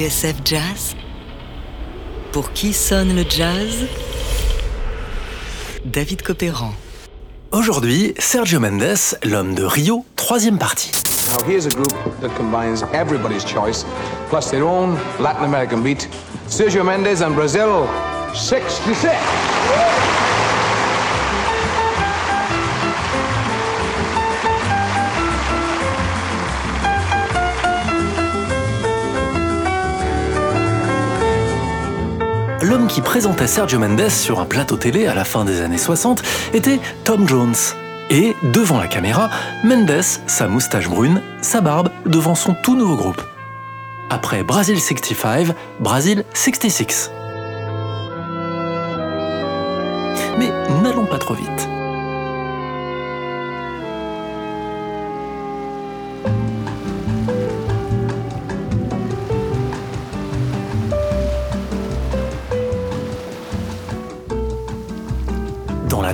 TSF Jazz Pour qui sonne le jazz? David Copéran. Aujourd'hui, Sergio Mendes, l'homme de Rio, troisième partie. Now here's a group that combines everybody's choice, plus their own Latin American beat. Sergio Mendes and Brazil, 66. L'homme qui présentait Sergio Mendes sur un plateau télé à la fin des années 60 était Tom Jones. Et, devant la caméra, Mendes, sa moustache brune, sa barbe, devant son tout nouveau groupe. Après Brazil 65, Brazil 66. Mais n'allons pas trop vite.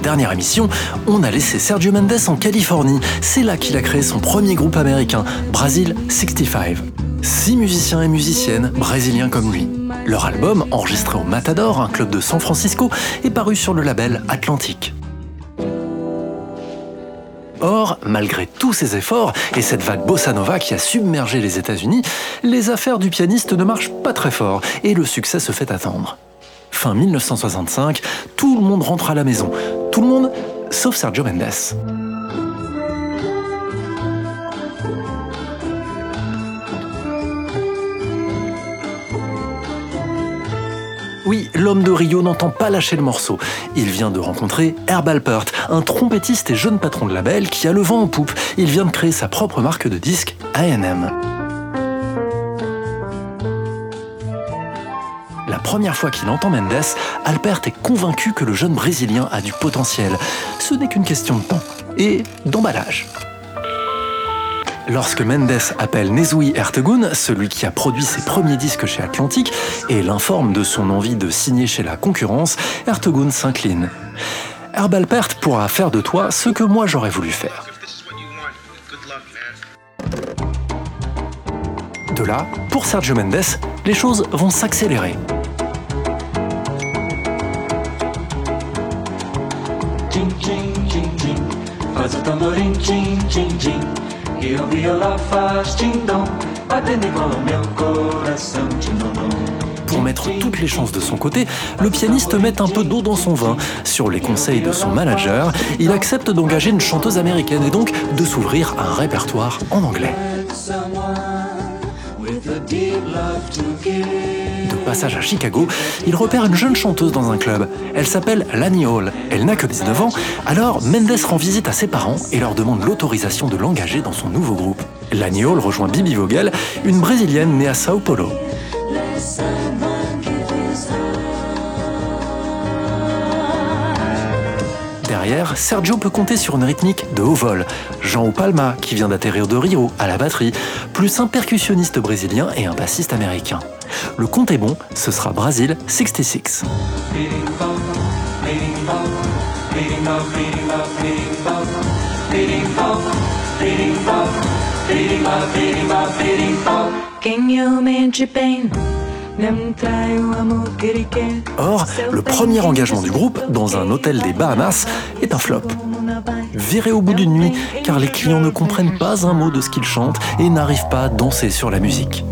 Dernière émission, on a laissé Sergio Mendes en Californie. C'est là qu'il a créé son premier groupe américain, Brazil 65. Six musiciens et musiciennes, brésiliens comme lui. Leur album, enregistré au Matador, un club de San Francisco, est paru sur le label Atlantic. Or, malgré tous ses efforts et cette vague bossa nova qui a submergé les États-Unis, les affaires du pianiste ne marchent pas très fort et le succès se fait attendre. Fin 1965, tout le monde rentre à la maison. Tout le monde, sauf Sergio Mendes. Oui, l'homme de Rio n'entend pas lâcher le morceau. Il vient de rencontrer Herb Alpert, un trompettiste et jeune patron de label qui a le vent en poupe. Il vient de créer sa propre marque de disques, A&M. Première fois qu'il entend Mendes, Alpert est convaincu que le jeune Brésilien a du potentiel. Ce n'est qu'une question de temps et d'emballage. Lorsque Mendes appelle Nezui Ertegun, celui qui a produit ses premiers disques chez Atlantic, et l'informe de son envie de signer chez la concurrence, Ertegun s'incline. Herb Alpert pourra faire de toi ce que moi j'aurais voulu faire. De là, pour Sergio Mendes, les choses vont s'accélérer. O tamborim, tchim, tchim, tchim. E o viola faz tim-dom, batendo igual ao meu coração, tim-dom-dom. Pour mettre toutes les chances de son côté, le pianiste met un peu d'eau dans son vin. Sur les conseils de son manager, il accepte d'engager une chanteuse américaine et donc de s'ouvrir à un répertoire en anglais. Passage à Chicago, il repère une jeune chanteuse dans un club. Elle s'appelle Lani Hall. Elle n'a que 19 ans, alors Mendes rend visite à ses parents et leur demande l'autorisation de l'engager dans son nouveau groupe. Lani Hall rejoint Bibi Vogel, une brésilienne née à Sao Paulo. Derrière, Sergio peut compter sur une rythmique de haut vol. Jean Palma, qui vient d'atterrir de Rio, à la batterie, plus un percussionniste brésilien et un bassiste américain. Le compte est bon, ce sera Brasil 66. Or, le premier engagement du groupe, dans un hôtel des Bahamas, est un flop. Viré au bout d'une nuit, car les clients ne comprennent pas un mot de ce qu'ils chantent et n'arrivent pas à danser sur la musique.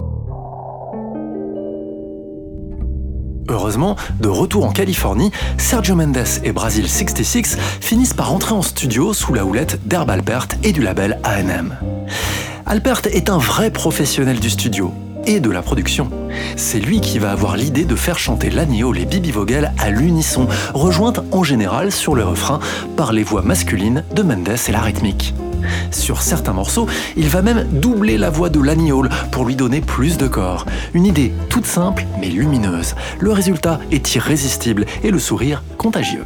Heureusement, de retour en Californie, Sergio Mendes et Brazil 66 finissent par entrer en studio sous la houlette d'Herb Alpert et du label A&M. Alpert est un vrai professionnel du studio et de la production. C'est lui qui va avoir l'idée de faire chanter Lanio les Bibi Vogel à l'unisson, rejointes en général sur le refrain par les voix masculines de Mendes et la rythmique. Sur certains morceaux, il va même doubler la voix de Hall pour lui donner plus de corps. Une idée toute simple mais lumineuse. Le résultat est irrésistible et le sourire contagieux.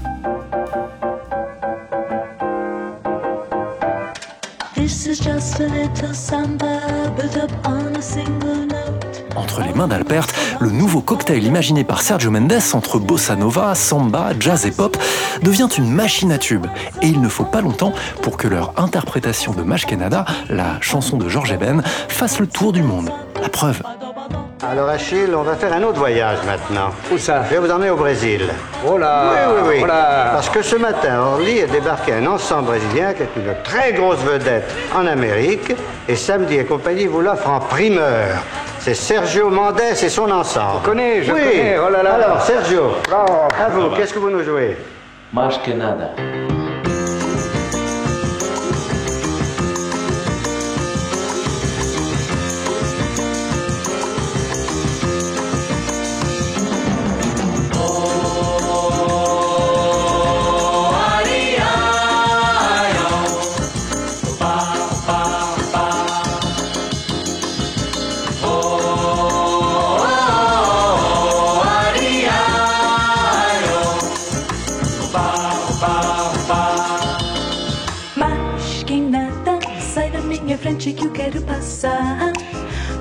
Entre les mains d'Alpert, le nouveau cocktail imaginé par Sergio Mendes entre bossa nova, samba, jazz et pop devient une machine à tubes. Et il ne faut pas longtemps pour que leur interprétation de Mash Canada, la chanson de George Eben, fasse le tour du monde. La preuve, Alors Achille, on va faire un autre voyage maintenant. Où ça? Je vais vous emmener au Brésil. Oh là Oui, oui, oui. oh là. Parce que ce matin, Orly a débarqué un ensemble brésilien qui est une très grosse vedette en Amérique. Et samedi et compagnie vous l'offre en primeur. C'est Sergio Mendes et son ensemble. Je connais, je oui. connais, oh là là. Alors, Sergio, Bravo. à vous, qu'est-ce que vous nous jouez? Mais que nada. Quero passar.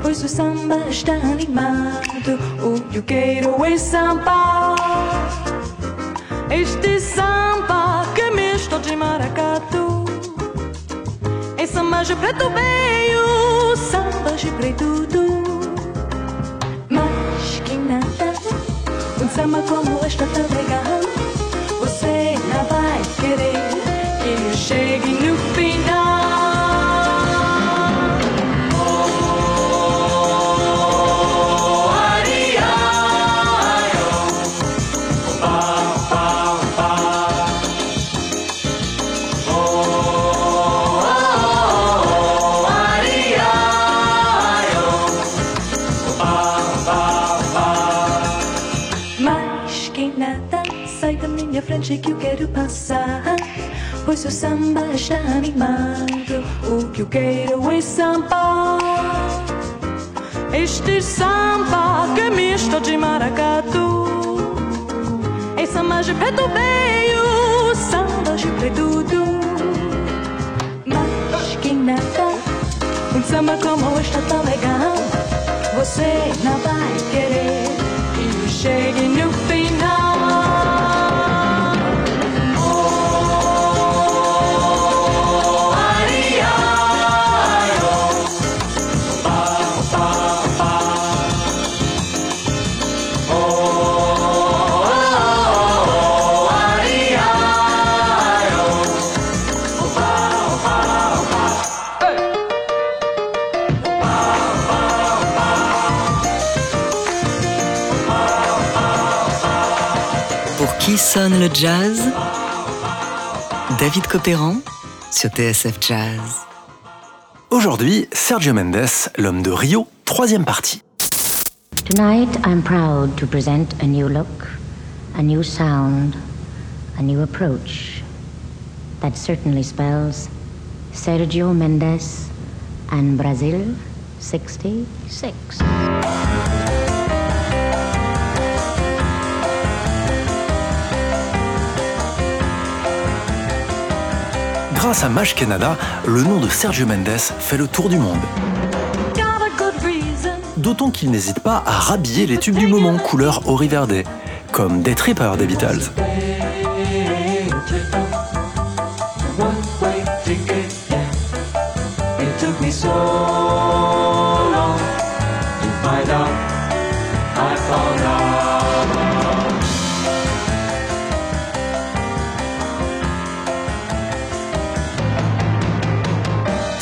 Pois o samba está animado, o que eu quero é samba. Este samba que é de maracatu. É samba de preto veio, samba de preto que eu quero passar. Pois o samba está animado. O que eu quero é samba. Este samba que é misto de maracatu. É samba de preto veio, samba de preto. Mas quem nada, um samba como este tão legal. Você não vai querer sonne le jazz David Copéran sur TSF Jazz. Aujourd'hui, Sergio Mendes, l'homme de Rio, troisième partie. Tonight, I'm proud to present a new look, a new sound, a new approach. That certainly spells Sergio Mendes and Brazil 66. Grâce à Mash Canada, le nom de Sergio Mendes fait le tour du monde. D'autant qu'il n'hésite pas à rhabiller les tubes du moment couleur Ori Verde, comme Day Tripper des Beatles.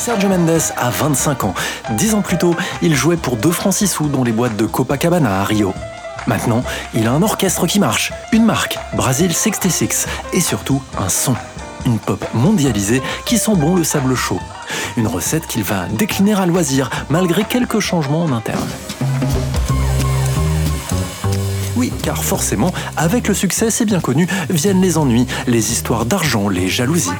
Sergio Mendes a 25 ans. Dix ans plus tôt, il jouait pour 2 francs 6 sous dans les boîtes de Copacabana à Rio. Maintenant, il a un orchestre qui marche, une marque, Brazil 66, et surtout un son. Une pop mondialisée qui sent bon le sable chaud. Une recette qu'il va décliner à loisir, malgré quelques changements en interne. Oui, car forcément, avec le succès, c'est bien connu, viennent les ennuis, les histoires d'argent, les jalousies.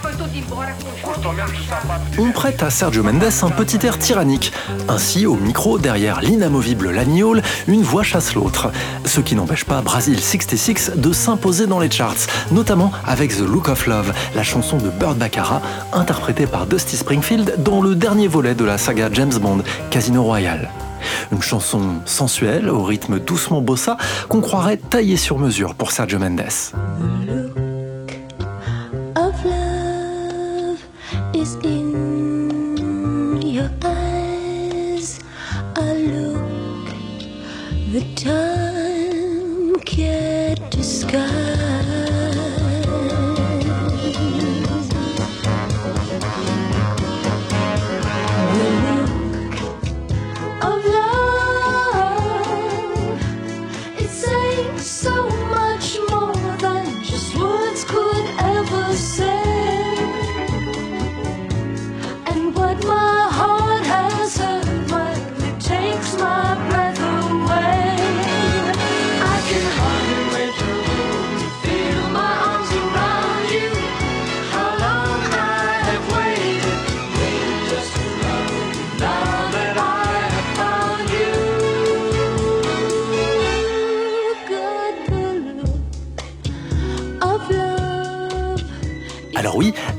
On prête à Sergio Mendes un petit air tyrannique. Ainsi, au micro, derrière l'inamovible Hall, une voix chasse l'autre. Ce qui n'empêche pas Brazil 66 de s'imposer dans les charts, notamment avec The Look of Love, la chanson de Burt Baccarat, interprétée par Dusty Springfield dans le dernier volet de la saga James Bond, Casino Royale. Une chanson sensuelle, au rythme doucement bossa, qu'on croirait taillée sur mesure pour Sergio Mendes.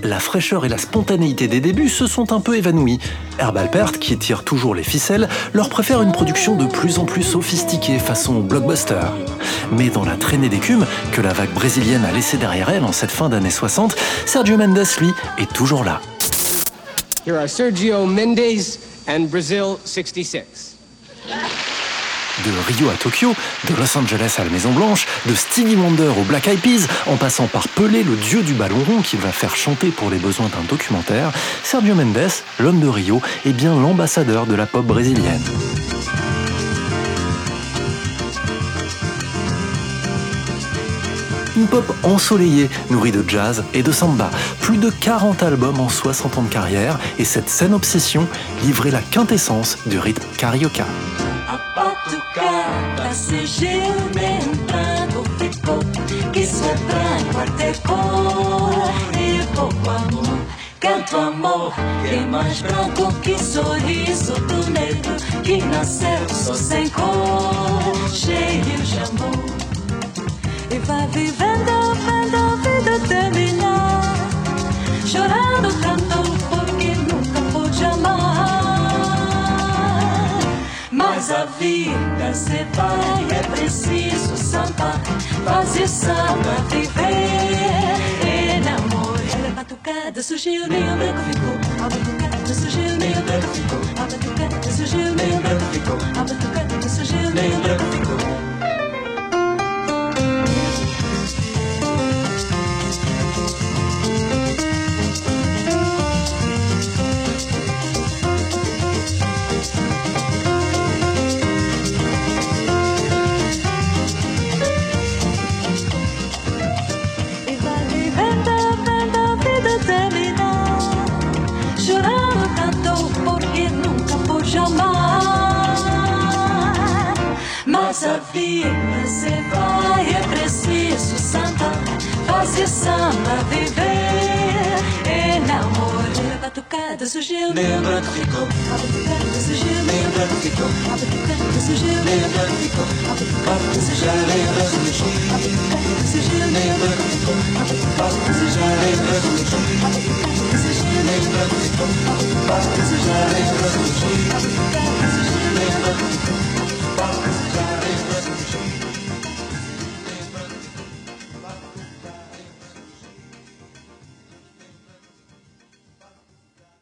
La fraîcheur et la spontanéité des débuts se sont un peu évanouies. Herb Alpert, qui tire toujours les ficelles, leur préfère une production de plus en plus sophistiquée façon blockbuster. Mais dans la traînée d'écume que la vague brésilienne a laissée derrière elle en cette fin d'année 60, Sergio Mendes, lui, est toujours là. Here are Sergio Mendes and Brazil 66. De Rio à Tokyo, de Los Angeles à la Maison Blanche, de Stevie Wonder au Black Eyed Peas, en passant par Pelé, le dieu du ballon rond qui va faire chanter pour les besoins d'un documentaire, Sergio Mendes, l'homme de Rio, est bien l'ambassadeur de la pop brésilienne. Une pop ensoleillée, nourrie de jazz et de samba. Plus de 40 albums en 60 ans de carrière et cette scène obsession livrait la quintessence du rythme carioca. Batucada surgiu bem branco ficou. Que isso é branco até cor E pouco amor, canto amor. Que é mais branco que sorriso do negro Que nasceu só sem cor. Cheio de amor. E vai vivendo, vendo a vida terminar. Chorando cantou mas a vida se vai, é preciso sambar, fazer samba, viver, enamorar. A batucada surgiu, nem o branco ficou. A batucada surgiu, nem o branco ficou. A batucada surgiu, nem o branco ficou. A batucada surgiu, nem o branco ficou. Vida se vai, é preciso samba Fazer samba, viver, enamorar A batucada surgiu, nem branco ficou A batucada surgiu, nem o branco ficou? A batucada surgiu, nem o branco ficou? A batucada surgiu, nem o branco ficou A batucada surgiu, nem branco ficou A batucada surgiu, nem branco ficou? A batucada surgiu, nem branco ficou? A batucada surgiu, nem branco ficou A batucada